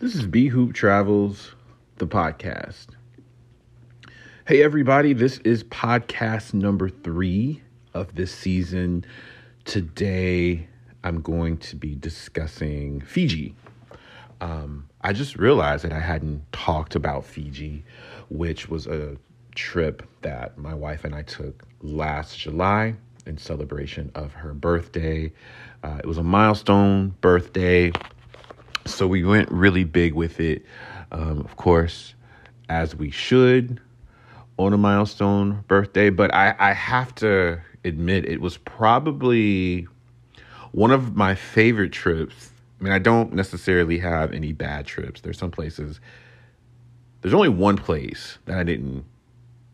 This is B Hoop Travels, the podcast. Hey, everybody, this is podcast number three of this season. Today, I'm going to be discussing Fiji. Um, I just realized that I hadn't talked about Fiji, which was a trip that my wife and I took last July in celebration of her birthday. Uh, it was a milestone birthday so we went really big with it. Um, of course, as we should on a milestone birthday. But I, I have to admit, it was probably one of my favorite trips. I mean, I don't necessarily have any bad trips. There's some places, there's only one place that I didn't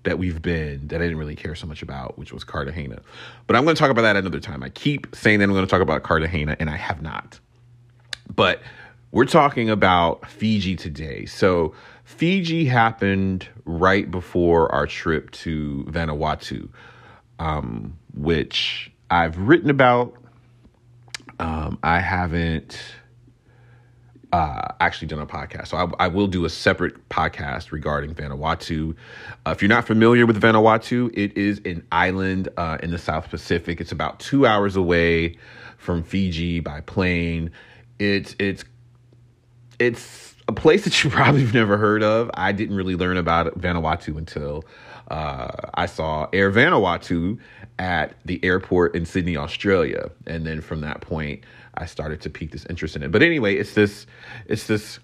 that we've been that I didn't really care so much about, which was Cartagena. But I'm going to talk about that another time. I keep saying that I'm going to talk about Cartagena, and I have not. But we're talking about Fiji today. So, Fiji happened right before our trip to Vanuatu, um, which I've written about. Um, I haven't uh, actually done a podcast. So I, I, will do a separate podcast regarding Vanuatu. Uh, if you're not familiar with Vanuatu, it is an island uh, in the South Pacific. It's about two hours away from Fiji by plane. It's it's it's a place that you probably have never heard of. I didn't really learn about Vanuatu until uh, I saw Air Vanuatu at the airport in Sydney, Australia, and then from that point, I started to pique this interest in it. But anyway, it's this it's this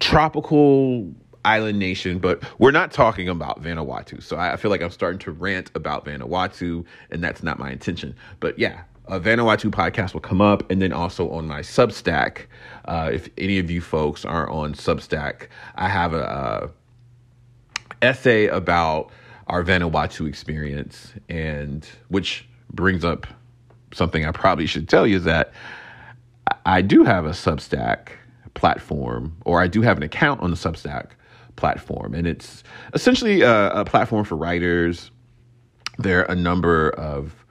tropical island nation, but we're not talking about Vanuatu. So I feel like I'm starting to rant about Vanuatu, and that's not my intention. But yeah, a Vanuatu podcast will come up, and then also on my Substack. Uh, if any of you folks are on Substack, I have a, a essay about our Vanuatu experience, and which brings up something I probably should tell you is that I do have a Substack platform, or I do have an account on the Substack platform, and it's essentially a, a platform for writers. There are a number of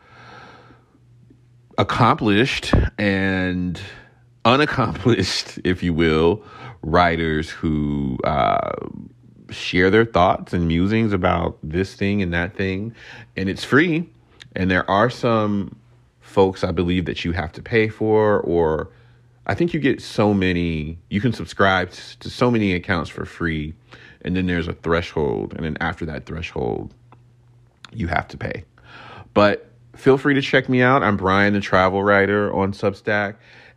accomplished and unaccomplished, if you will, writers who uh, share their thoughts and musings about this thing and that thing. And it's free. And there are some folks I believe that you have to pay for, or I think you get so many, you can subscribe to so many accounts for free. And then there's a threshold. And then after that threshold, you have to pay. But feel free to check me out. I'm Brian, the travel writer on Substack,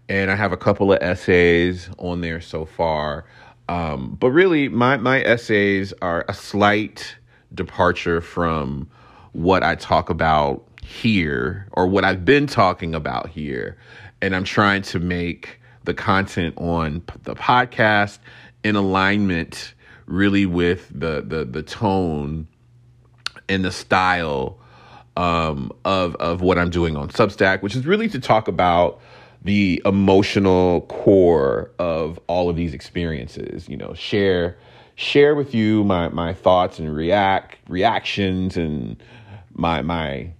and I have a couple of essays on there so far. Um, but really, my my essays are a slight departure from what I talk about here or what I've been talking about here, and I'm trying to make the content on the podcast in alignment really with the the the tone and the style um, of of what I'm doing on Substack, which is really to talk about the emotional core of all of these experiences. You know, share share with you my my thoughts and react reactions and my my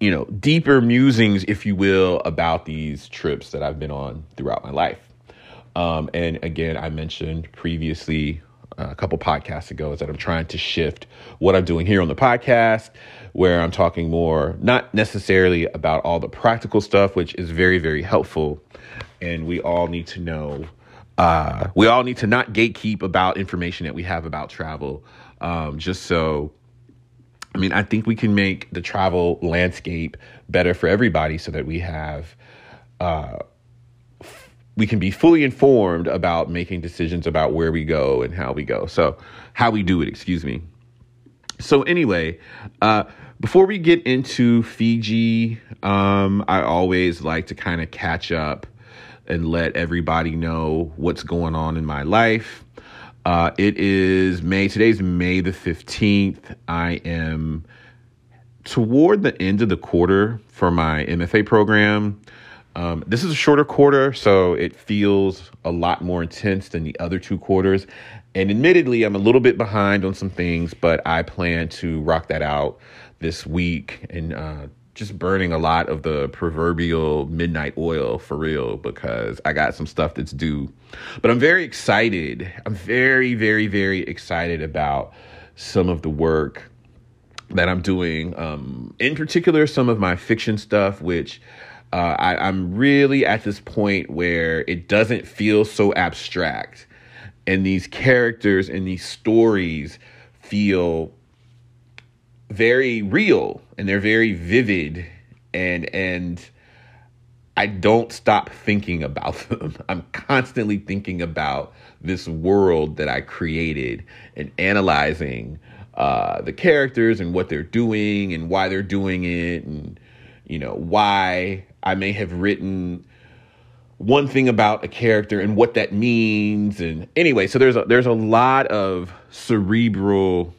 you know deeper musings, if you will, about these trips that I've been on throughout my life. Um, and again, I mentioned previously a couple podcasts ago is that I'm trying to shift what I'm doing here on the podcast, where I'm talking more, not necessarily about all the practical stuff, which is very, very helpful. And we all need to know, uh, we all need to not gatekeep about information that we have about travel, um, just so. I mean, I think we can make the travel landscape better for everybody so that we have uh, we can be fully informed about making decisions about where we go and how we go. So, how we do it, excuse me. So, anyway, uh, before we get into Fiji, um, I always like to kind of catch up and let everybody know what's going on in my life. Uh, it is May, today's May the 15th. I am toward the end of the quarter for my MFA program. Um, this is a shorter quarter, so it feels a lot more intense than the other two quarters. And admittedly, I'm a little bit behind on some things, but I plan to rock that out this week and uh, just burning a lot of the proverbial midnight oil for real because I got some stuff that's due. But I'm very excited. I'm very, very, very excited about some of the work that I'm doing. Um, in particular, some of my fiction stuff, which uh, I, I'm really at this point where it doesn't feel so abstract. And these characters and these stories feel very real and they're very vivid and and I don't stop thinking about them. I'm constantly thinking about this world that I created and analyzing uh, the characters and what they're doing and why they're doing it and you know why I may have written one thing about a character and what that means and anyway so there's a, there's a lot of cerebral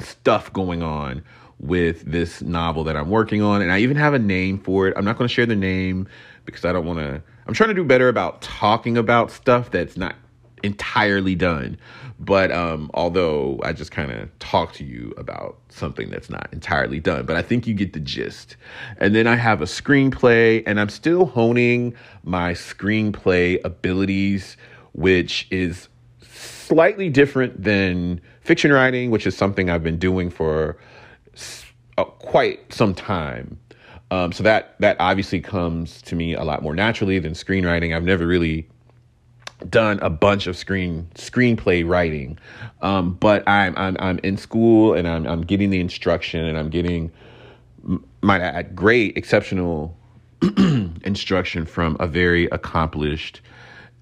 stuff going on with this novel that I'm working on. And I even have a name for it. I'm not going to share the name because I don't want to. I'm trying to do better about talking about stuff that's not entirely done. But um, although I just kind of talk to you about something that's not entirely done, but I think you get the gist. And then I have a screenplay, and I'm still honing my screenplay abilities, which is slightly different than fiction writing, which is something I've been doing for uh, quite some time. Um, so that that obviously comes to me a lot more naturally than screenwriting. I've never really done a bunch of screen screenplay writing, um, but I'm I'm I'm in school and I'm I'm getting the instruction and I'm getting my add great exceptional instruction from a very accomplished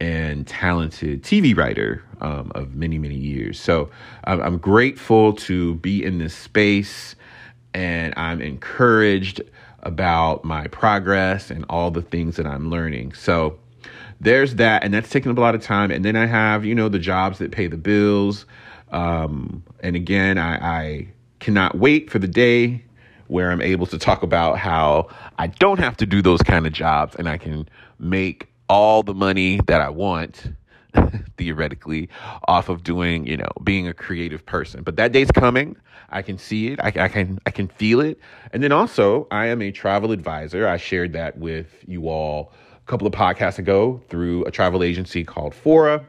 and talented TV writer um, of many, many years. So I'm, I'm grateful to be in this space and I'm encouraged about my progress and all the things that I'm learning. So there's that, and that's taking up a lot of time. And then I have, you know, the jobs that pay the bills. Um, and again, I, I cannot wait for the day where I'm able to talk about how I don't have to do those kind of jobs and I can make all the money that I want theoretically off of doing you know being a creative person. But that day's coming. I can see it. I, I, can i can feel it. And then also i am a travel advisor. I shared that with you all couple of podcasts ago through a travel agency called fora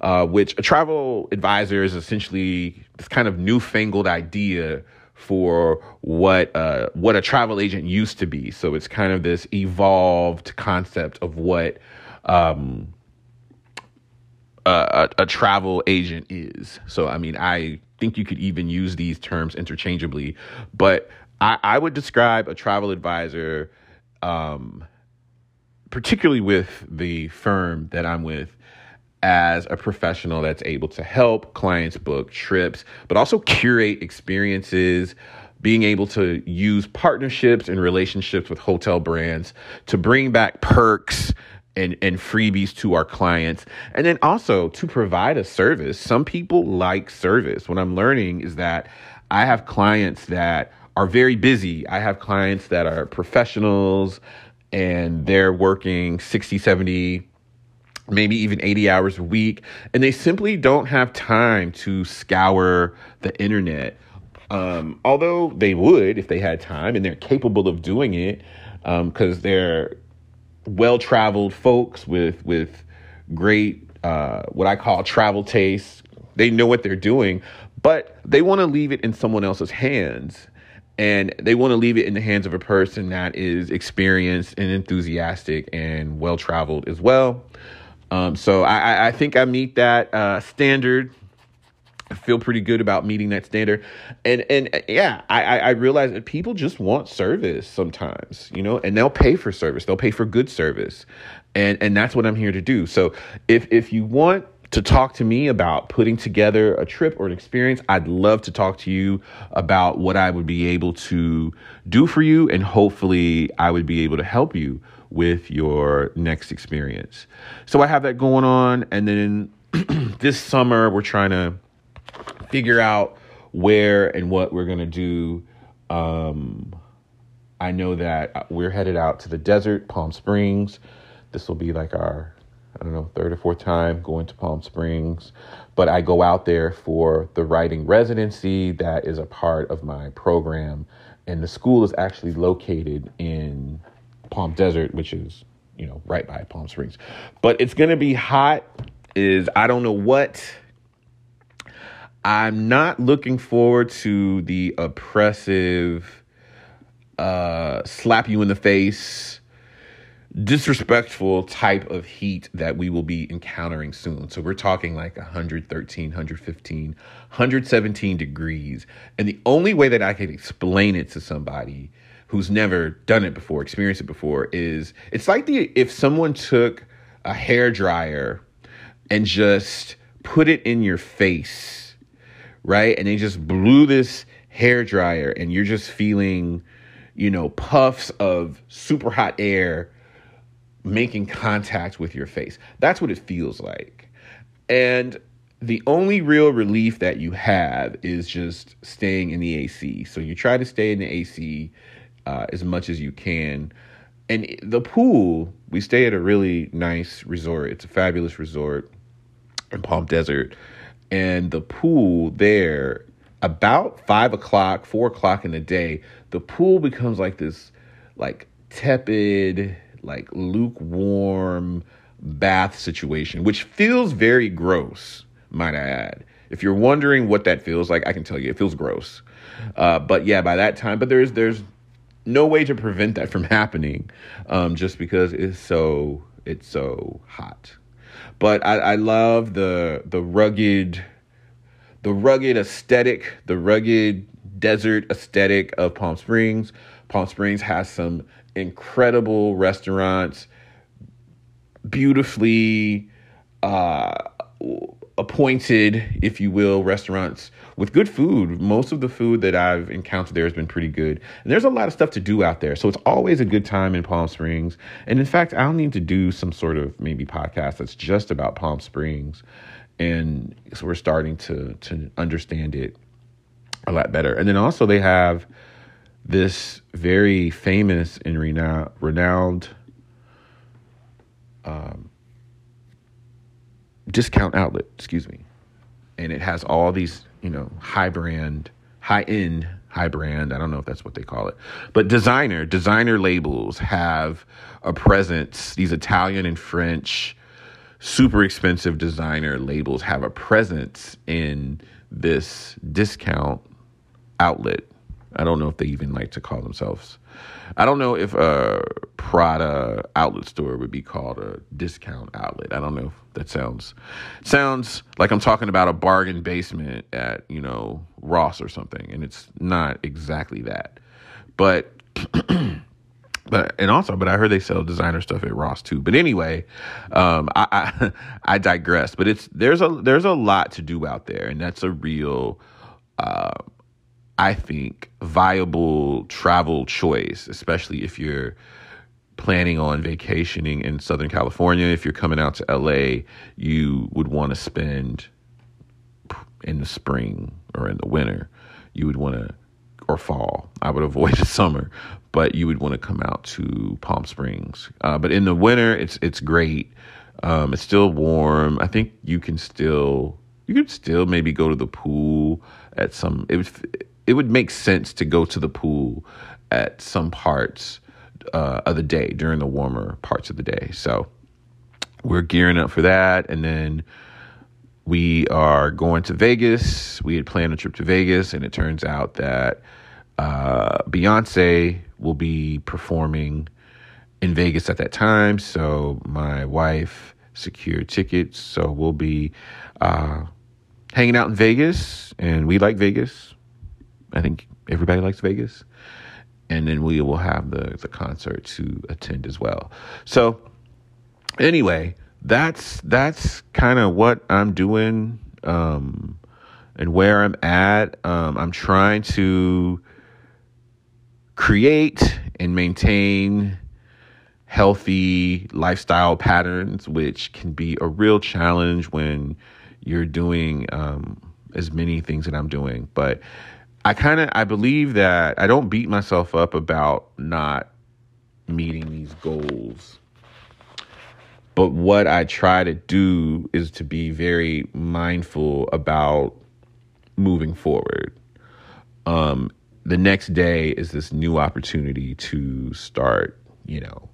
uh, which a travel advisor is essentially this kind of newfangled idea for what uh, what a travel agent used to be so it's kind of this evolved concept of what um, a, a, travel agent is. So, I mean, I think you could even use these terms interchangeably, but I, I would describe a travel advisor, um, particularly with the firm that I'm with, as a professional that's able to help clients book trips, but also curate experiences, being able to use partnerships and relationships with hotel brands to bring back perks and, and freebies to our clients. And then also to provide a service. Some people like service. What I'm learning is that I have clients that are very busy. I have clients that are professionals and they're working 60, 70, maybe even 80 hours a week. And they simply don't have time to scour the internet. Um, although they would if they had time and they're capable of doing it because um, they're well traveled folks with with great uh, what I call travel taste. They know what they're doing, but they want to leave it in someone else's hands. And they want to leave it in the hands of a person that is experienced and enthusiastic and well traveled as well. Um, so I, I, think I meet that uh, standard I feel pretty good about meeting that standard. And and uh, yeah, I, I realize that people just want service sometimes, you know, and they'll pay for service. They'll pay for good service. And and that's what I'm here to do. So if if you want to talk to me about putting together a trip or an experience, I'd love to talk to you about what I would be able to do for you. And hopefully, I would be able to help you with your next experience. So I have that going on. And then this summer, we're trying to figure out where and what we're going to do. Um, I know that we're headed out to the desert, Palm Springs. This will be like our, I don't know, third or fourth time going to Palm Springs. But I go out there for the writing residency that is a part of my program. and the school is actually located in Palm Desert, which is you know right by Palm Springs. But it's gonna be hot. Is I don't know what. I'm not looking forward to the oppressive, uh, slap you in the face, disrespectful type of heat that we will be encountering soon. So we're talking like 113, 115, 117 degrees. And the only way that I can explain it to somebody who's never done it before, experienced it before, is it's like the if someone took a hair dryer and just put it in your face, right? And they just blew this hair dryer and you're just feeling, you know, puffs of super hot air making contact with your face. That's what it feels like. And the only real relief that you have is just staying in the AC. So you try to stay in the AC uh, as much as you can. And the pool, we stay at a really nice resort. It's a fabulous resort in Palm Desert. And the pool there, about five o'clock, four o'clock in the day, the pool becomes like this, like tepid, like lukewarm bath situation, which feels very gross, might I add. If you're wondering what that feels like, I can tell you it feels gross. Uh, but yeah, by that time, but there's there's no way to prevent that from happening, um, just because it's so it's so hot. But I, I love the the rugged, the rugged aesthetic, the rugged desert aesthetic of Palm Springs. Palm Springs has some incredible restaurants, beautifully uh, appointed, if you will, restaurants with good food. Most of the food that I've encountered there has been pretty good. And there's a lot of stuff to do out there. So it's always a good time in Palm Springs. And in fact, I'll need to do some sort of maybe podcast that's just about Palm Springs. And so we're starting to to understand it a lot better. And then also they have this very famous and renowned, renowned um, discount outlet, excuse me. And it has all these, you know, high brand, high end, high brand, I don't know if that's what they call it, but designer, designer labels have a presence. These Italian and French, super expensive designer labels have a presence in this discount outlet I don't know if they even like to call themselves. I don't know if a Prada outlet store would be called a discount outlet. I don't know if that sounds sounds like I'm talking about a bargain basement at, you know, Ross or something, and it's not exactly that. But but and also, but I heard they sell designer stuff at Ross too. But anyway, um, I, I, I digress. But it's there's a there's a lot to do out there, and that's a real. Uh, I think, viable travel choice, especially if you're planning on vacationing in Southern California. If you're coming out to LA, you would want to spend in the spring or in the winter. You would want to, or fall. I would avoid the summer, but you would want to come out to Palm Springs. Uh, but in the winter, it's it's great. Um, it's still warm. I think you can still you could still maybe go to the pool at some. It it would make sense to go to the pool at some parts uh, of the day during the warmer parts of the day. So we're gearing up for that, and then we are going to Vegas. We had planned a trip to Vegas, and it turns out that uh, Beyonce will be performing in Vegas at that time. So my wife secured tickets. So we'll be uh, hanging out in Vegas, and we like Vegas. I think everybody likes Vegas. And then we will have the, the concert to attend as well. So anyway, that's that's kind of what I'm doing um, and where I'm at. Um, I'm trying to create and maintain healthy lifestyle patterns, which can be a real challenge when you're doing um, as many things that I'm doing. But I kind of I believe that I don't beat myself up about not meeting these goals. But what I try to do is to be very mindful about moving forward. Um, the next day is this new opportunity to start, you know,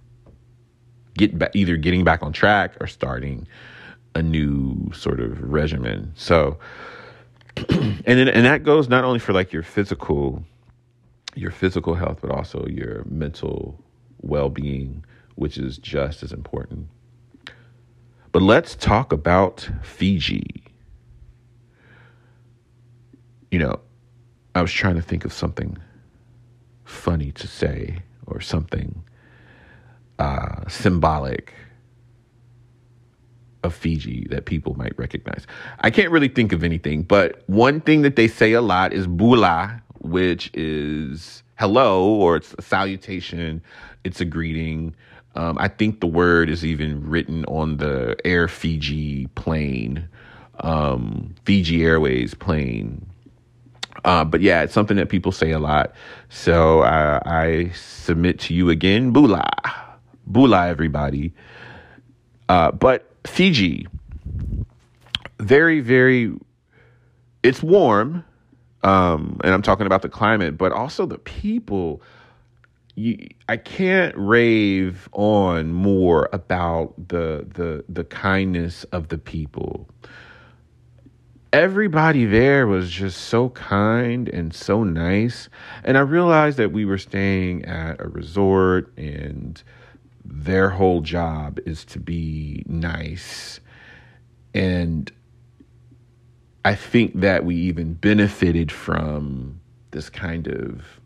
get either getting back on track or starting a new sort of regimen. So, and then, and that goes not only for like your physical, your physical health, but also your mental well-being, which is just as important. But let's talk about Fiji. You know, I was trying to think of something funny to say or something uh, symbolic of Fiji that people might recognize. I can't really think of anything, but one thing that they say a lot is bula, which is hello or it's a salutation, it's a greeting. Um, I think the word is even written on the Air Fiji plane, um, Fiji Airways plane. Uh, but yeah, it's something that people say a lot. So uh, I submit to you again, bula, bula, everybody. Uh, but Fiji, very, very, it's warm. Um, and I'm talking about the climate, but also the people. You, I can't rave on more about the the the kindness of the people. Everybody there was just so kind and so nice, and I realized that we were staying at a resort and their whole job is to be nice. And I think that we even benefited from this kind of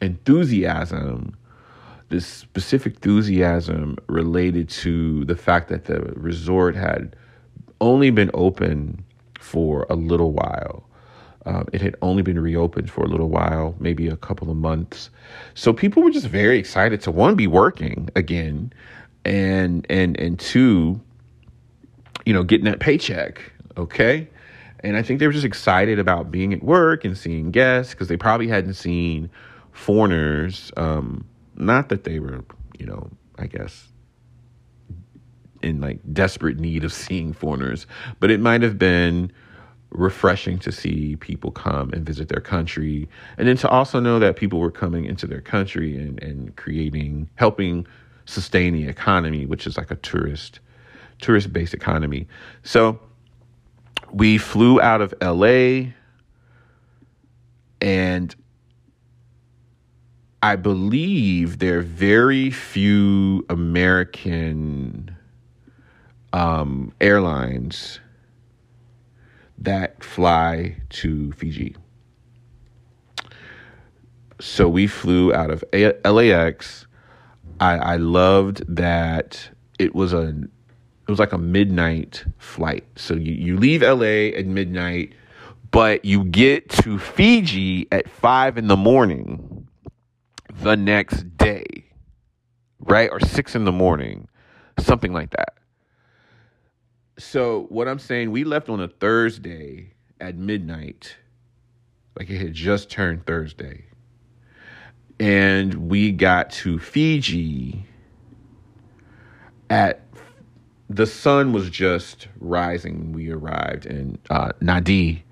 enthusiasm, this specific enthusiasm related to the fact that the resort had only been open for a little while. Um, it had only been reopened for a little while, maybe a couple of months. So people were just very excited to one be working again, and and and two, you know, getting that paycheck. Okay, and I think they were just excited about being at work and seeing guests because they probably hadn't seen foreigners. Um, not that they were, you know, I guess in like desperate need of seeing foreigners, but it might have been refreshing to see people come and visit their country. And then to also know that people were coming into their country and, and creating helping sustain the economy which is like a tourist tourist based economy. So we flew out of la and i believe there are very few american um, airlines that fly to Fiji. So we flew out of LAX. I, I loved that it was a it was like a midnight flight. So you, you leave LA at midnight, but you get to Fiji at five in the morning the next day, right? Or six in the morning, something like that. So what I'm saying, we left on a Thursday at midnight, like it had just turned Thursday, and we got to Fiji at the sun was just rising when we arrived. In uh, Nadi,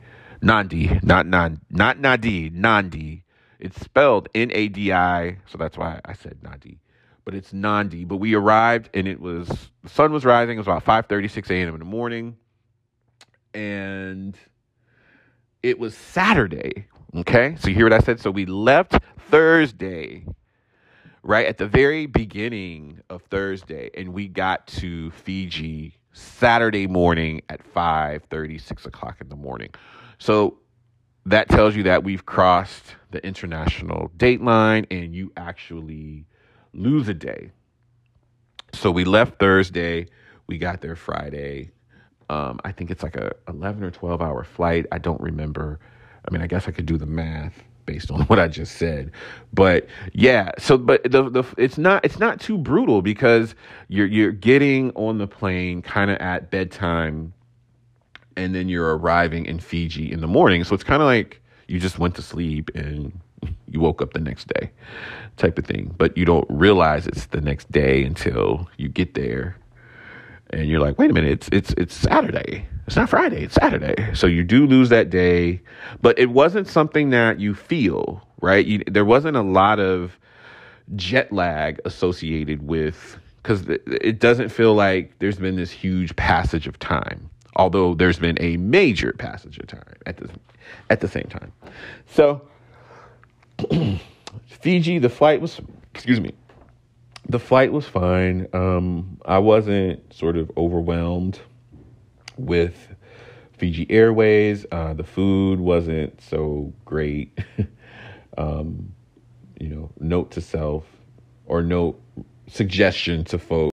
Nandi, not Nan, not Nadi, Nandi. It's spelled N A D I, so that's why I said Nadi but it's Nandi. But we arrived and it was the sun was rising. It was about 5:36 a.m. in the morning, and it was Saturday. Okay, so you hear what I said? So we left Thursday, right at the very beginning of Thursday, and we got to Fiji Saturday morning at 5:30, 6 o'clock in the morning. So that tells you that we've crossed the international date line, and you actually lose a day. So we left Thursday. We got there Friday. Um, I think it's like a 11 or 12 hour flight. I don't remember. I mean, I guess I could do the math based on what I just said. But yeah, so but the the it's not it's not too brutal because you're you're getting on the plane kind of at bedtime and then you're arriving in Fiji in the morning. So it's kind of like you just went to sleep and you woke up the next day type of thing. But you don't realize it's the next day until you get there and you're like, wait a minute, it's it's it's Saturday. It's not Friday, it's Saturday. So you do lose that day, but it wasn't something that you feel. right? You, there wasn't a lot of jet lag associated with because it doesn't feel like there's been this huge passage of time although there's been a major passage of time at the at the same time so fiji the flight was excuse me the flight was fine. Um, i wasn't sort of overwhelmed with fiji airways. Uh, the food wasn't so great. Um, you know, note to self or note suggestion to folks.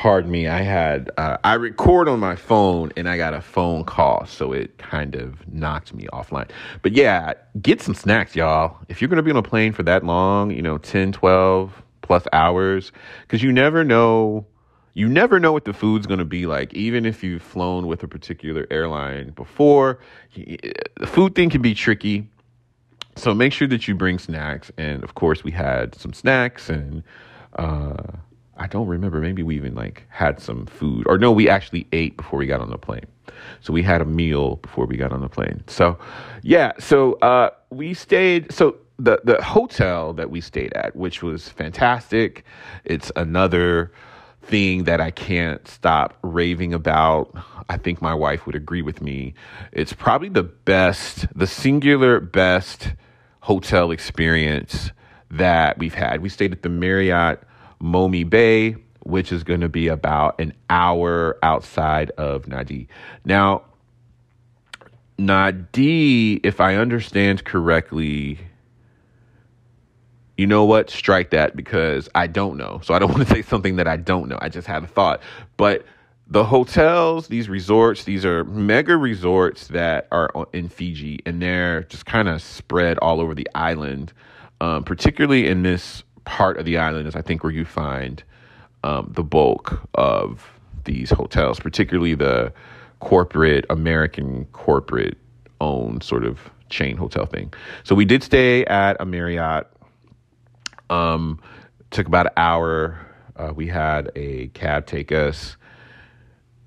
Pardon me, I had uh, I record on my phone and I got a phone call, so it kind of knocked me offline. But yeah, get some snacks, y'all. If you're going to be on a plane for that long, you know, 10, 12 plus hours, because you never know you never know what the food's going to be like even if you've flown with a particular airline before the food thing can be tricky so make sure that you bring snacks. And of course, we had some snacks, and uh, I don't remember. Maybe we even like had some food, or no, we actually ate before we got on the plane. So we had a meal before we got on the plane. So yeah, so uh, we stayed. So the the hotel that we stayed at, which was fantastic. It's another thing that I can't stop raving about. I think my wife would agree with me. It's probably the best, the singular best hotel experience that we've had. We stayed at the Marriott Momi Bay, which is going to be about an hour outside of Nadi. Now, Nadi, if I understand correctly, you know what? Strike that because I don't know. So I don't want to say something that I don't know. I just had a thought. But the hotels, these resorts, these are mega resorts that are in Fiji, and they're just kind of spread all over the island. Um, particularly in this part of the island is, I think, where you find um, the bulk of these hotels, particularly the corporate American corporate owned sort of chain hotel thing. So we did stay at a Marriott. Um, took about an hour. Uh, we had a cab take us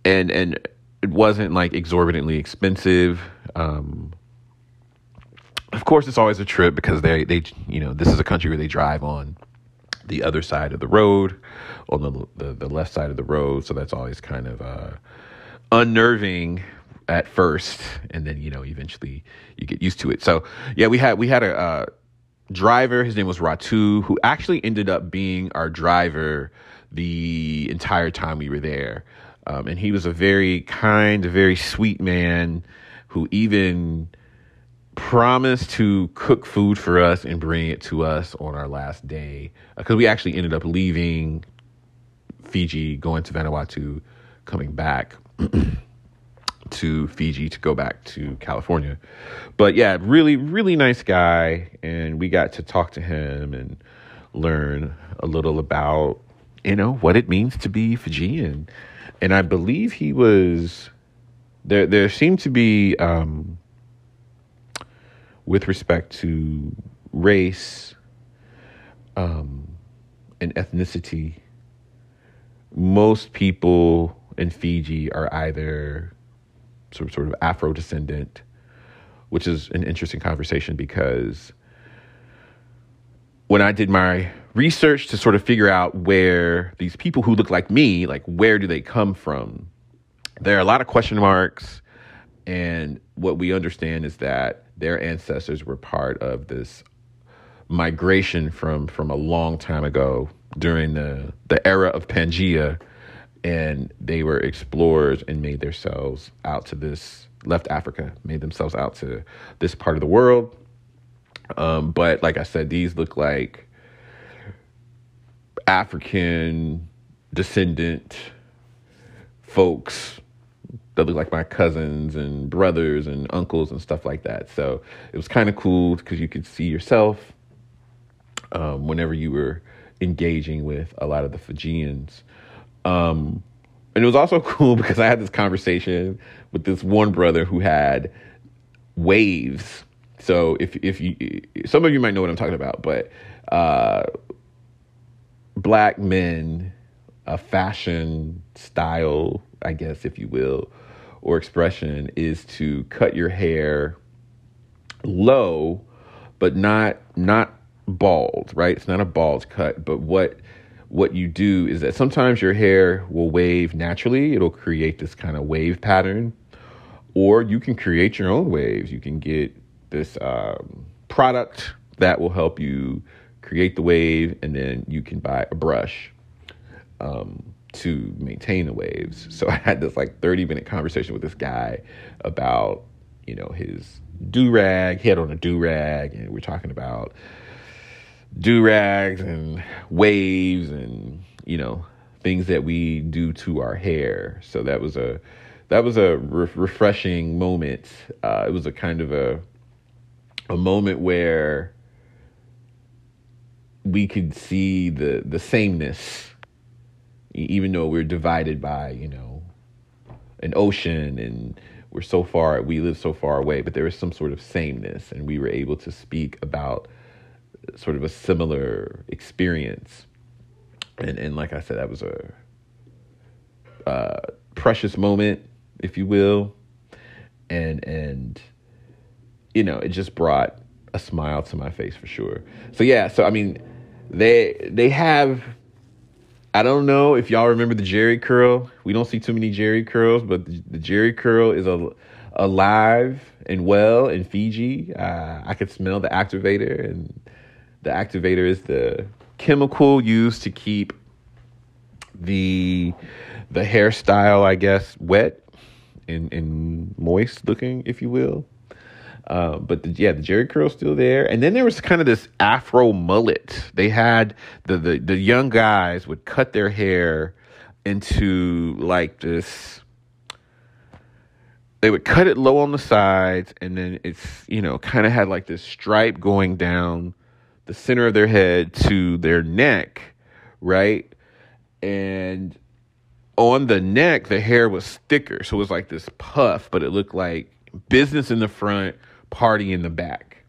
and and it wasn't like exorbitantly expensive. Um, of course, it's always a trip because they they you know this is a country where they drive on the other side of the road, on the the, the left side of the road, so that's always kind of uh, unnerving at first, and then you know eventually you get used to it. So yeah, we had we had a. Uh, driver his name was ratu who actually ended up being our driver the entire time we were there um, and he was a very kind, very sweet man who even promised to cook food for us and bring it to us on our last day. Because uh, we actually ended up leaving Fiji, going to Vanuatu, coming back. to Fiji to go back to California. But yeah, really, really nice guy. And we got to talk to him and learn a little about, you know, what it means to be Fijian and I believe he was there. There seemed to be, um, with respect to race um, and ethnicity, most people in Fiji are either sort of, sort of Afro descendant, which is an interesting conversation because when I did my research to sort of figure out where these people who look like me, like where do they come from? There are a lot of question marks. And what we understand is that their ancestors were part of this migration from from a long time ago during the the era of Pangea. And they were explorers and made themselves out to this left Africa, made themselves out to this part of the world. Um, but like I said, these look like African descendant folks that look like my cousins and brothers and uncles and stuff like that. So it was kind of cool because you could see yourself um, whenever you were engaging with a lot of the Fijians. Um, and it was also cool because I had this conversation with this one brother who had waves so if if you some of you might know what I'm talking about, but uh, black men, a fashion style, I guess if you will, or expression is to cut your hair low, but not not bald, right? It's not a bald cut, but what what you do is that sometimes your hair will wave naturally. It'll create this kind of wave pattern, or you can create your own waves. You can get this um, product that will help you create the wave, and then you can buy a brush um, to maintain the waves. So I had this like 30 minute conversation with this guy about, you know, his do rag. He had on a do rag, and we're talking about do rags and waves and, you know, things that we do to our hair. So that was a that was a re- refreshing moment. Uh, it was a kind of a a moment where we could see the the sameness even though we're divided by you know an ocean and we're so far we live so far away but there is some sort of sameness and we were able to speak about sort of a similar experience. And and like i said that was a uh, precious moment if you will. And and you know it just brought a smile to my face for sure. So yeah so i mean they they have I don't know if y'all remember the Jheri curl. We don't see too many Jheri curls, but the, Jheri curl is a, alive and well in Fiji. Uh, I could smell the activator, and the activator is the chemical used to keep the the hairstyle, I guess, wet and, and moist looking, if you will. Uh, but the, yeah, the Jheri curl's still there, and then there was kind of this Afro mullet. They had the the the young guys would cut their hair into like this. They would cut it low on the sides, and then it's you know kind of had like this stripe going down the center of their head to their neck, right? And on the neck, the hair was thicker, so it was like this puff, but it looked like business in the front party in the back.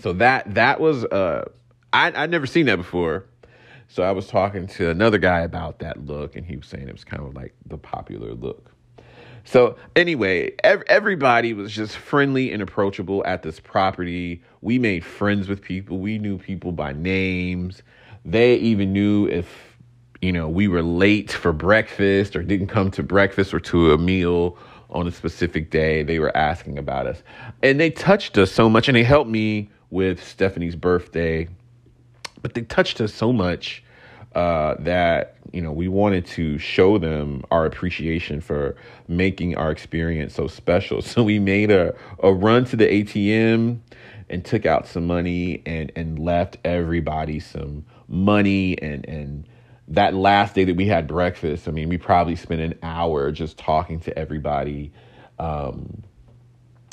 So that that was uh I I'd never seen that before. So I was talking to another guy about that look and he was saying it was kind of like the popular look. So anyway, ev- everybody was just friendly and approachable at this property. We made friends with people. We knew people by names. They even knew if you know we were late for breakfast or didn't come to breakfast or to a meal on a specific day. They were asking about us. And they touched us so much, and they helped me with Stephanie's birthday. But they touched us so much uh, that, you know, we wanted to show them our appreciation for making our experience so special. So we made a, a run to the ATM and took out some money and, and left everybody some money and, and that last day that we had breakfast, I mean, we probably spent an hour just talking to everybody. Um,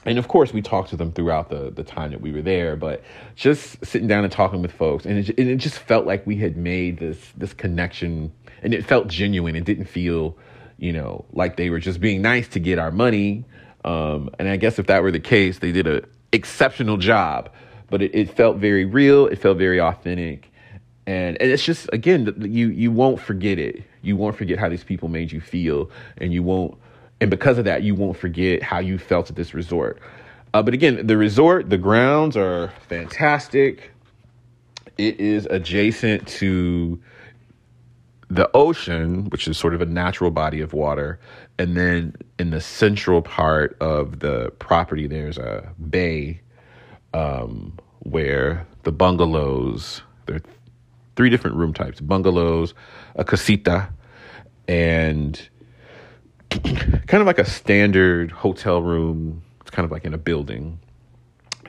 and of course, we talked to them throughout the, the time that we were there, but just sitting down and talking with folks, and it, and it just felt like we had made this this connection, and it felt genuine. It didn't feel, you know, like they were just being nice to get our money. Um, and I guess if that were the case, they did an exceptional job. But it, it felt very real. It felt very authentic and and it's just again you you won't forget it. You won't forget how these people made you feel. And you won't and because of that you won't forget how you felt at this resort. Uh, but again the resort the grounds are fantastic. It is adjacent to the ocean which is sort of a natural body of water. And then in the central part of the property there's a bay um, where the bungalows they're three different room types bungalows, a casita, and kind of like a standard hotel room. It's kind of like in a building.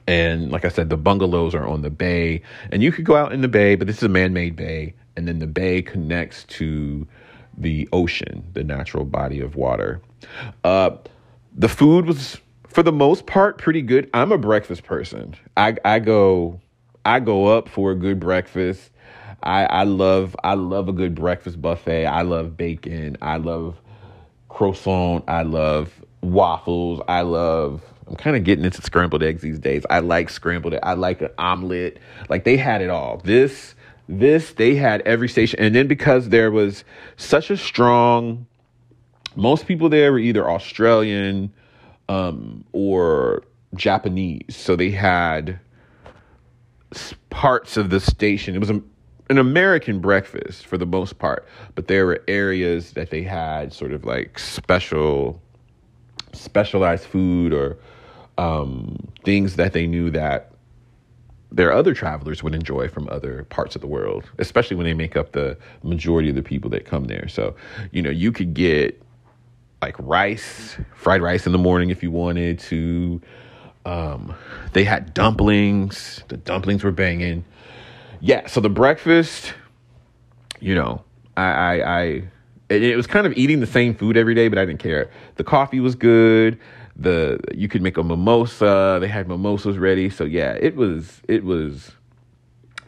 And like I said, the bungalows are on the bay, and you could go out in the bay, but this is a man made bay. And then the bay connects to the ocean, the natural body of water. Uh, the food was, for the most part, pretty good. I'm a breakfast person. I, I go I go up for a good breakfast. I, I love I love a good breakfast buffet. I love bacon. I love croissant. I love waffles. I love I'm kind of getting into scrambled eggs these days. I like scrambled I like an omelet. Like they had it all. This this they had every station and then because there was such a strong most people there were either Australian um, or Japanese. So they had parts of the station. It was a, an American breakfast for the most part, but there were areas that they had sort of like special, specialized food or um, things that they knew that their other travelers would enjoy from other parts of the world, especially when they make up the majority of the people that come there. So, you know, you could get like rice, fried rice in the morning if you wanted to. Um, they had dumplings. The dumplings were banging. Yeah, so the breakfast, you know, I, I, I it, was kind of eating the same food every day, but I didn't care. The coffee was good. The you could make a mimosa. They had mimosas ready. So yeah, it was it was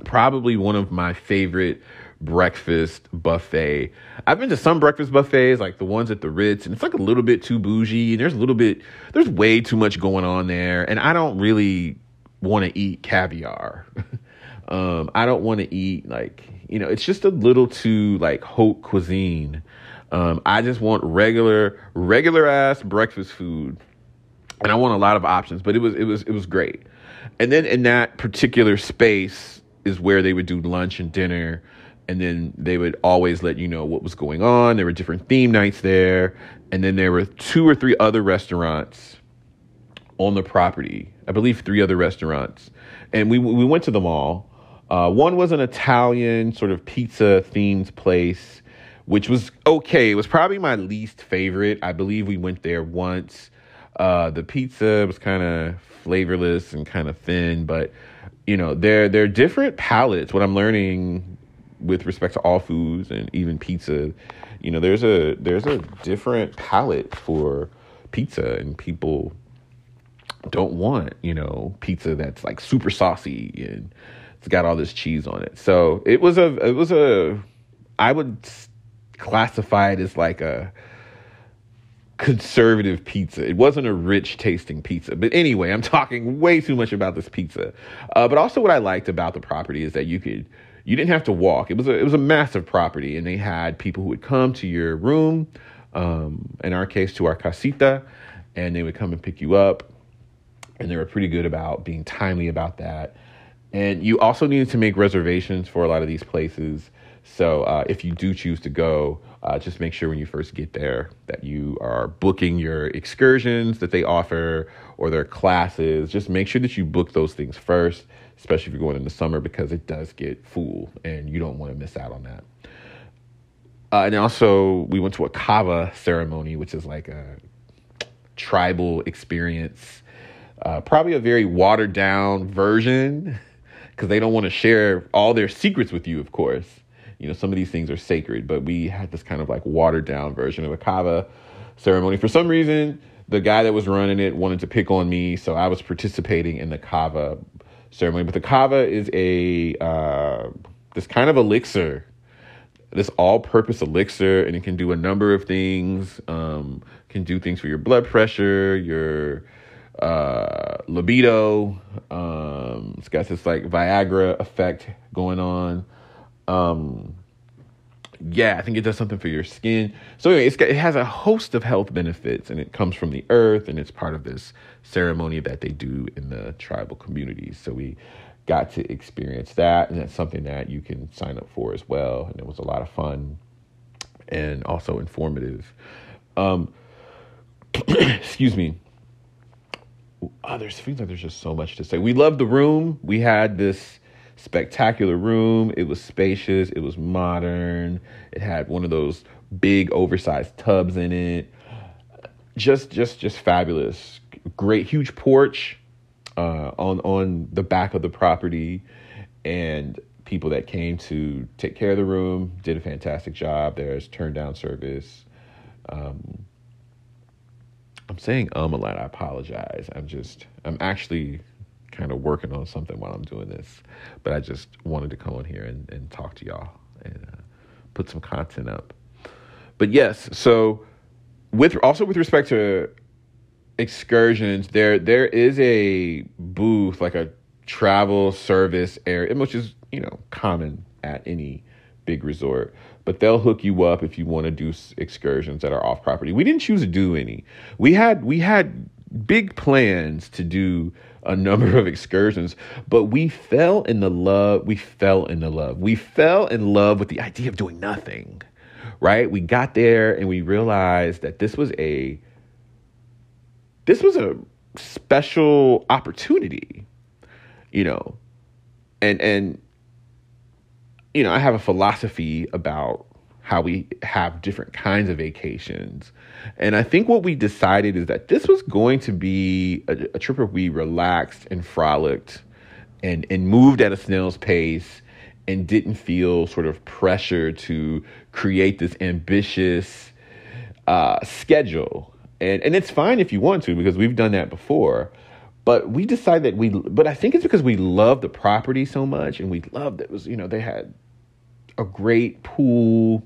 probably one of my favorite breakfast buffet. I've been to some breakfast buffets, like the ones at the Ritz, and it's like a little bit too bougie. And there's a little bit, there's way too much going on there, and I don't really want to eat caviar. um, I don't want to eat like you know, it's just a little too like haute cuisine. Um, I just want regular, regular ass breakfast food, and I want a lot of options. But it was, it was, it was great. And then in that particular space is where they would do lunch and dinner and then they would always let you know what was going on. There were different theme nights there, and then there were two or three other restaurants on the property. I believe three other restaurants, and we we went to them all. Uh, one was an Italian sort of pizza themed place, which was okay. It was probably my least favorite. I believe we went there once. Uh, the pizza was kind of flavorless and kind of thin, but you know, they're they're different palates. What I'm learning with respect to all foods and even pizza, you know, there's a there's a different palate for pizza, and people don't want you know pizza that's like super saucy and it's got all this cheese on it. So it was a it was a I would classify it as like a conservative pizza. It wasn't a rich tasting pizza. But anyway, I'm talking way too much about this pizza. Uh, but also, what I liked about the property is that you could you didn't have to walk. It was a it was a massive property, and they had people who would come to your room, um, in our case, to our casita, and they would come and pick you up. And they were pretty good about being timely about that. And you also needed to make reservations for a lot of these places. So uh, if you do choose to go, uh, just make sure when you first get there that you are booking your excursions that they offer or their classes. Just make sure that you book those things first especially if you're going in the summer because it does get full and you don't want to miss out on that. Uh, and also, we went to a kava ceremony, which is like a tribal experience, uh, probably a very watered down version because they don't want to share all their secrets with you, of course. You know, some of these things are sacred, but we had this kind of like watered down version of a kava ceremony. For some reason, the guy that was running it wanted to pick on me, so I was participating in the kava ceremony. But the kava is a uh, this kind of elixir, this all-purpose elixir, and it can do a number of things. Um, can do things for your blood pressure, your uh, libido. Um, it's got this like Viagra effect going on. Um, yeah, I think it does something for your skin. So anyway, got, it has a host of health benefits, and it comes from the earth, and it's part of this ceremony that they do in the tribal communities. So we got to experience that, and that's something that you can sign up for as well. And it was a lot of fun and also informative. Um, excuse me. Oh, there's feels like there's just so much to say. We love the room. We had this spectacular room. It was spacious. It was modern. It had one of those big oversized tubs in it. Just, just, just fabulous. Great, huge porch uh, on on the back of the property, and people that came to take care of the room did a fantastic job. There's turn down service. Um, I'm saying um a lot. I apologize. I'm just I'm actually kind of working on something while I'm doing this. But I just wanted to come on here and, and talk to y'all and uh, put some content up. But yes, so with also with respect to excursions, there there is a booth like a travel service area, which is you know common at any big resort. But they'll hook you up if you want to do excursions that are off property. We didn't choose to do any. We had we had big plans to do a number of excursions, but we fell in the love. We fell in the love. We fell in love with the idea of doing nothing, right? We got there and we realized that this was a this was a special opportunity, you know, and and you know, I have a philosophy about how we have different kinds of vacations. And I think what we decided is that this was going to be a, a trip where we relaxed and frolicked and, and moved at a snail's pace and didn't feel sort of pressure to create this ambitious uh, schedule. And, and it's fine if you want to, because we've done that before. But we decided that we, but I think it's because we love the property so much and we loved it was, you know, they had a great pool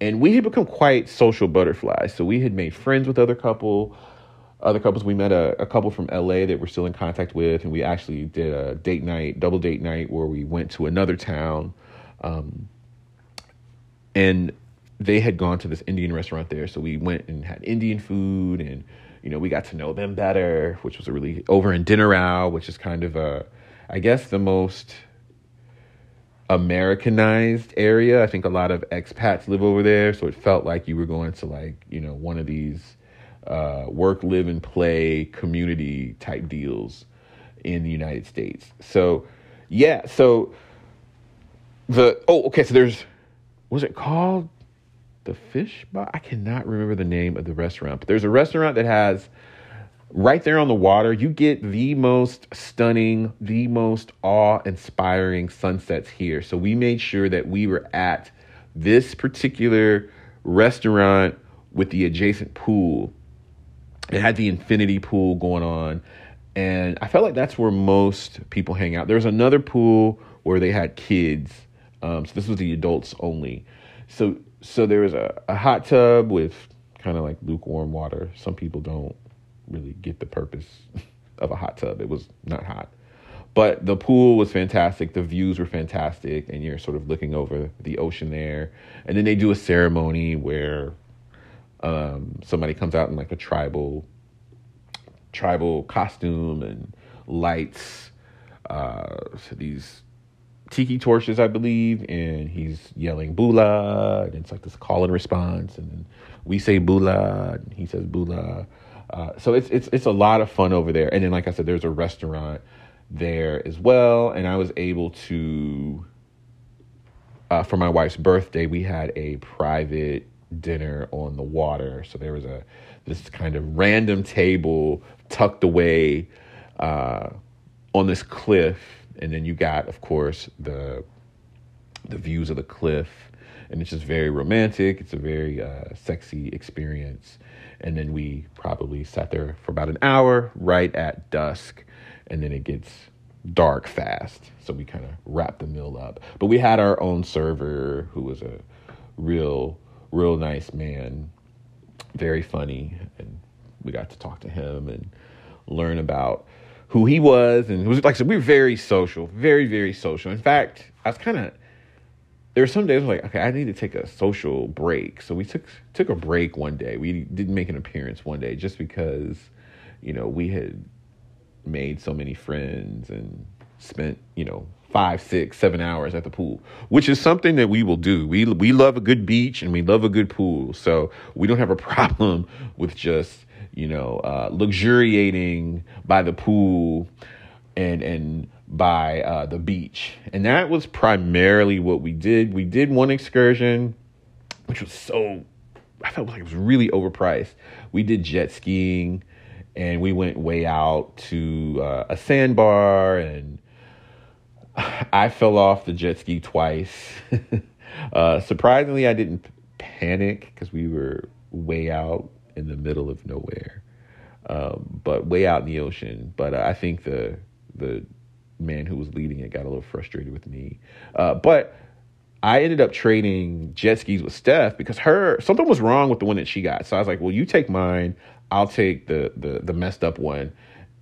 and we had become quite social butterflies. So we had made friends with other couple, other couples. We met a, a, couple from LA that we're still in contact with, and we actually did a date night, double date night, where we went to another town, um, and they had gone to this Indian restaurant there. So we went and had Indian food, and you know we got to know them better, which was a really over in Denarau, which is kind of a, I guess the most Americanized area. I think a lot of expats live over there, so it felt like you were going to like you know one of these uh, work, live, and play community type deals in the United States. So yeah, so the oh okay, so there's was it called the Fish Bar? I cannot remember the name of the restaurant, but there's a restaurant that has right there on the water, you get the most stunning, the most awe inspiring sunsets here. So we made sure that we were at this particular restaurant with the adjacent pool. It had the infinity pool going on. And I felt like that's where most people hang out. There was another pool where they had kids. Um, so this was the adults only. So so there was a, a hot tub with kind of like lukewarm water. Some people don't really get the purpose of a hot tub. It was not hot. But the pool was fantastic. The views were fantastic. And you're sort of looking over the ocean there. And then they do a ceremony where um, somebody comes out in like a tribal tribal costume and lights uh, these tiki torches, I believe, and he's yelling "Bula," and it's like this call and response, and we say "Bula," and he says "Bula," Uh, so it's it's it's a lot of fun over there. And then, like I said, there's a restaurant there as well. And I was able to, uh, for my wife's birthday, we had a private dinner on the water. So there was a this kind of random table tucked away uh, on this cliff, and then you got, of course, the the views of the cliff, and it's just very romantic. It's a very uh, sexy experience. And then we probably sat there for about an hour right at dusk. And then it gets dark fast. So we kind of wrapped the meal up. But we had our own server who was a real, real nice man, very funny. And we got to talk to him and learn about who he was. And it was like said, we were very social, very, very social. In fact, I was kind of there were some days like, okay, I need to take a social break. So we took took a break one day. We didn't make an appearance one day just because, you know, we had made so many friends and spent, you know, five, six, seven hours at the pool, which is something that we will do. We we love a good beach and we love a good pool. So we don't have a problem with just, you know, uh, luxuriating by the pool and and by uh, the beach. And that was primarily what we did. We did one excursion, which was so, I felt like it was really overpriced. We did jet skiing and we went way out to uh, a sandbar and I fell off the jet ski twice. uh, surprisingly, I didn't panic because we were way out in the middle of nowhere, um, but way out in the ocean. But I think the the man who was leading it got a little frustrated with me. Uh, but I ended up trading jet skis with Steph because her something was wrong with the one that she got. So I was like, "Well, you take mine. I'll take the the the messed up one."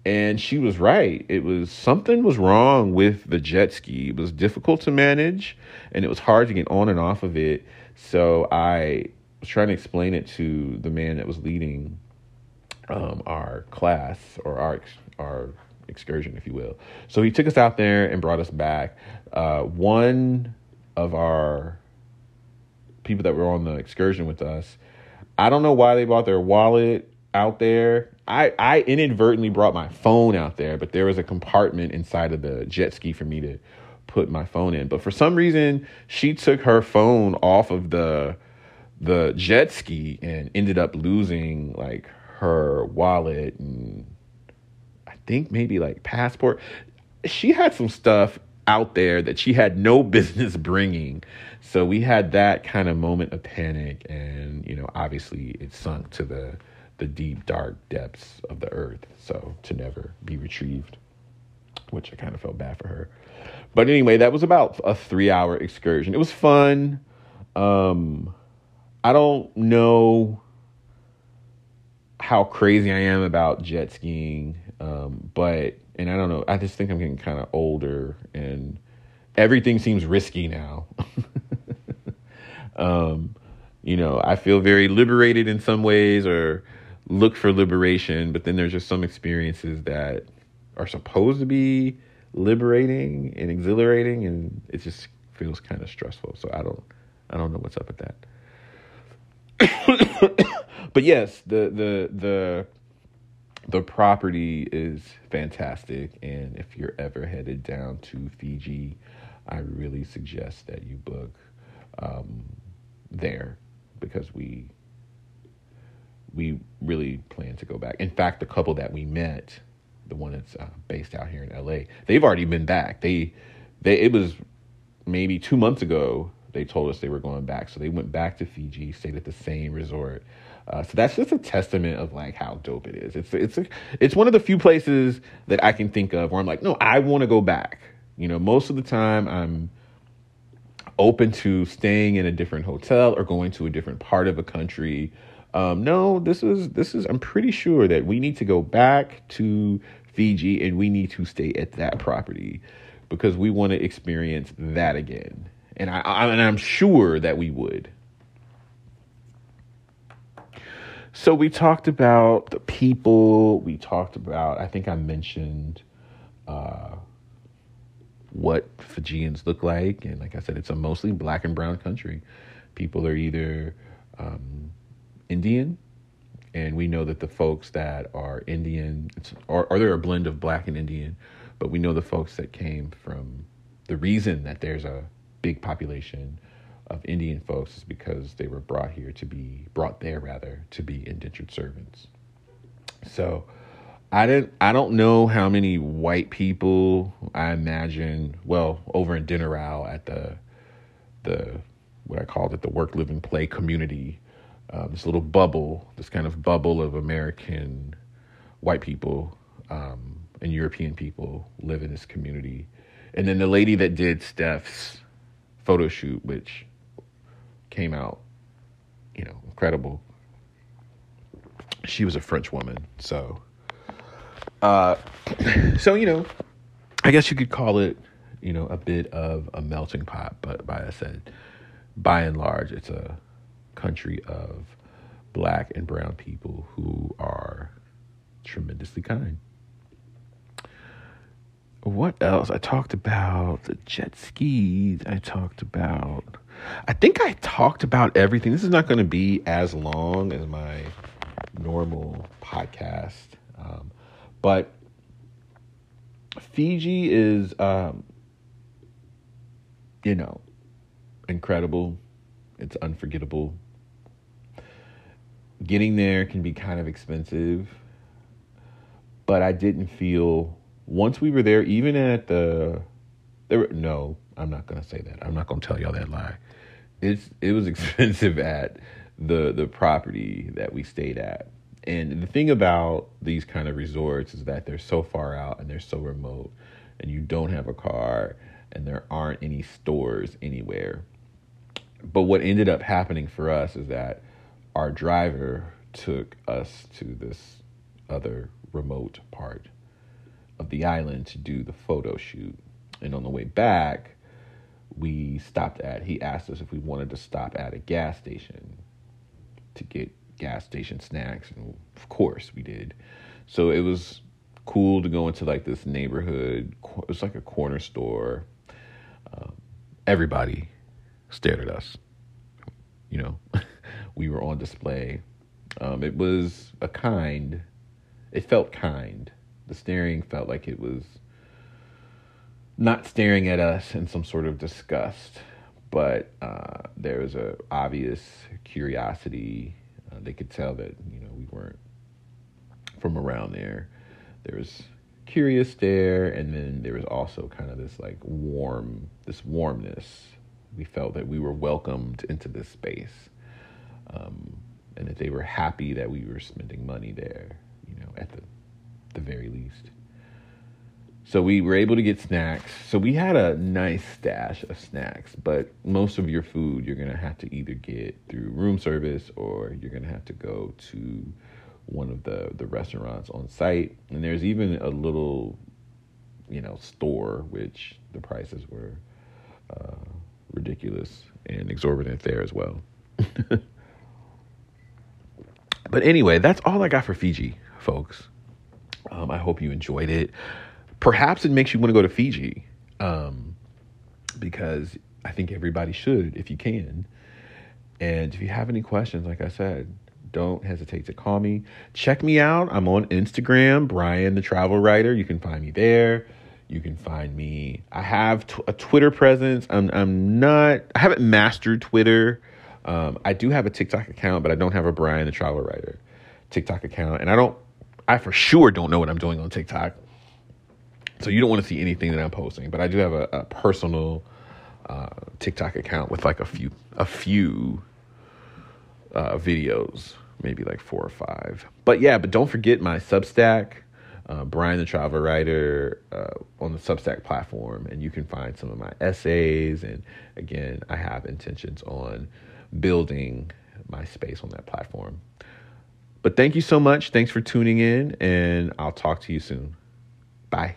And she was right. It was something was wrong with the jet ski. It was difficult to manage, and it was hard to get on and off of it. So I was trying to explain it to the man that was leading, um, our class or our our excursion, if you will. So he took us out there and brought us back. Uh, one of our people that were on the excursion with us, I don't know why they brought their wallet out there. I, I inadvertently brought my phone out there, but there was a compartment inside of the jet ski for me to put my phone in. But for some reason, she took her phone off of the the jet ski and ended up losing like her wallet and think maybe like passport. She had some stuff out there that she had no business bringing. So we had that kind of moment of panic and you know obviously it sunk to the the deep dark depths of the earth so to never be retrieved which I kind of felt bad for her. But anyway, that was about a 3-hour excursion. It was fun. Um I don't know how crazy I am about jet skiing, um, but and I don't know. I just think I'm getting kind of older, and everything seems risky now. um, you know, I feel very liberated in some ways, or look for liberation, but then there's just some experiences that are supposed to be liberating and exhilarating, and it just feels kind of stressful. So I don't, I don't know what's up with that. but yes, the the the the property is fantastic, and if you're ever headed down to Fiji, I really suggest that you book um, there because we we really plan to go back. In fact, the couple that we met, the one that's uh, based out here in LA, they've already been back. They they it was maybe two months ago they told us they were going back. So they went back to Fiji, stayed at the same resort. Uh, so that's just a testament of like how dope it is. It's it's a, it's one of the few places that I can think of where I'm like, no, I want to go back. You know, most of the time I'm open to staying in a different hotel or going to a different part of a country. Um, no, this is this is. I'm pretty sure that we need to go back to Fiji and we need to stay at that property because we want to experience that again and I, I and I'm sure that we would. So we talked about the people. We talked about. I think I mentioned uh, what Fijians look like, and like I said, it's a mostly black and brown country. People are either um, Indian, and we know that the folks that are Indian, or, or they're a blend of black and Indian, but we know the folks that came from the reason that there's a big population of Indian folks is because they were brought here to be brought there rather to be indentured servants. So I didn't I don't know how many white people I imagine well over in Denarau at the the what I called it the work live and play community uh, this little bubble this kind of bubble of American white people um, and European people live in this community and then the lady that did Steph's photo shoot, which came out, you know, incredible. She was a French woman, so, uh, so you know, I guess you could call it, you know, a bit of a melting pot. But by I said, by and large, it's a country of black and brown people who are tremendously kind what else? I talked about the jet skis. I talked about. I think I talked about everything. This is not going to be as long as my normal podcast, um, but Fiji is, um, you know, incredible. It's unforgettable. Getting there can be kind of expensive, but I didn't feel once we were there, even at the there were no, I'm not gonna say that. I'm not gonna tell y'all that lie. It's it was expensive at the the property that we stayed at. And the thing about these kind of resorts is that they're so far out and they're so remote and you don't have a car and there aren't any stores anywhere. But what ended up happening for us is that our driver took us to this other remote part of the island to do the photo shoot. And on the way back, we stopped at, he asked us if we wanted to stop at a gas station to get gas station snacks, and of course we did. So it was cool to go into like this neighborhood. It was like a corner store. Um, everybody stared at us. You know, we were on display. Um, it was a kind. It felt kind. The staring felt like it was not staring at us in some sort of disgust, but uh, there was a obvious curiosity. Uh, they could tell that you know we weren't from around there. There was curious there, and then there was also kind of this like warm, this warmness. We felt that we were welcomed into this space, um, and that they were happy that we were spending money there. You know, at the the very least. So we were able to get snacks. So we had a nice stash of snacks, but most of your food you're going to have to either get through room service or you're going to have to go to one of the the restaurants on site. And there's even a little you know store which the prices were uh, ridiculous and exorbitant there as well. but anyway, that's all I got for Fiji, folks. Um, I hope you enjoyed it perhaps it makes you want to go to Fiji um, because I think everybody should if you can. And if you have any questions, like I said, don't hesitate to call me. Check me out. I'm on Instagram, Brian the Travel Writer. You can find me there. You can find me. I have t- a Twitter presence. I'm I'm not. I haven't mastered Twitter. Um, I do have a TikTok account, but I don't have a Brian the Travel Writer TikTok account, and I don't. I for sure don't know what I'm doing on TikTok. So you don't want to see anything that I'm posting, but I do have a, a personal uh, TikTok account with like a few a few uh, videos, maybe like four or five. But yeah, but don't forget my Substack, uh, Brian the Travel Writer, uh, on the Substack platform, and you can find some of my essays. And again, I have intentions on building my space on that platform. But thank you so much. Thanks for tuning in, and I'll talk to you soon. Bye.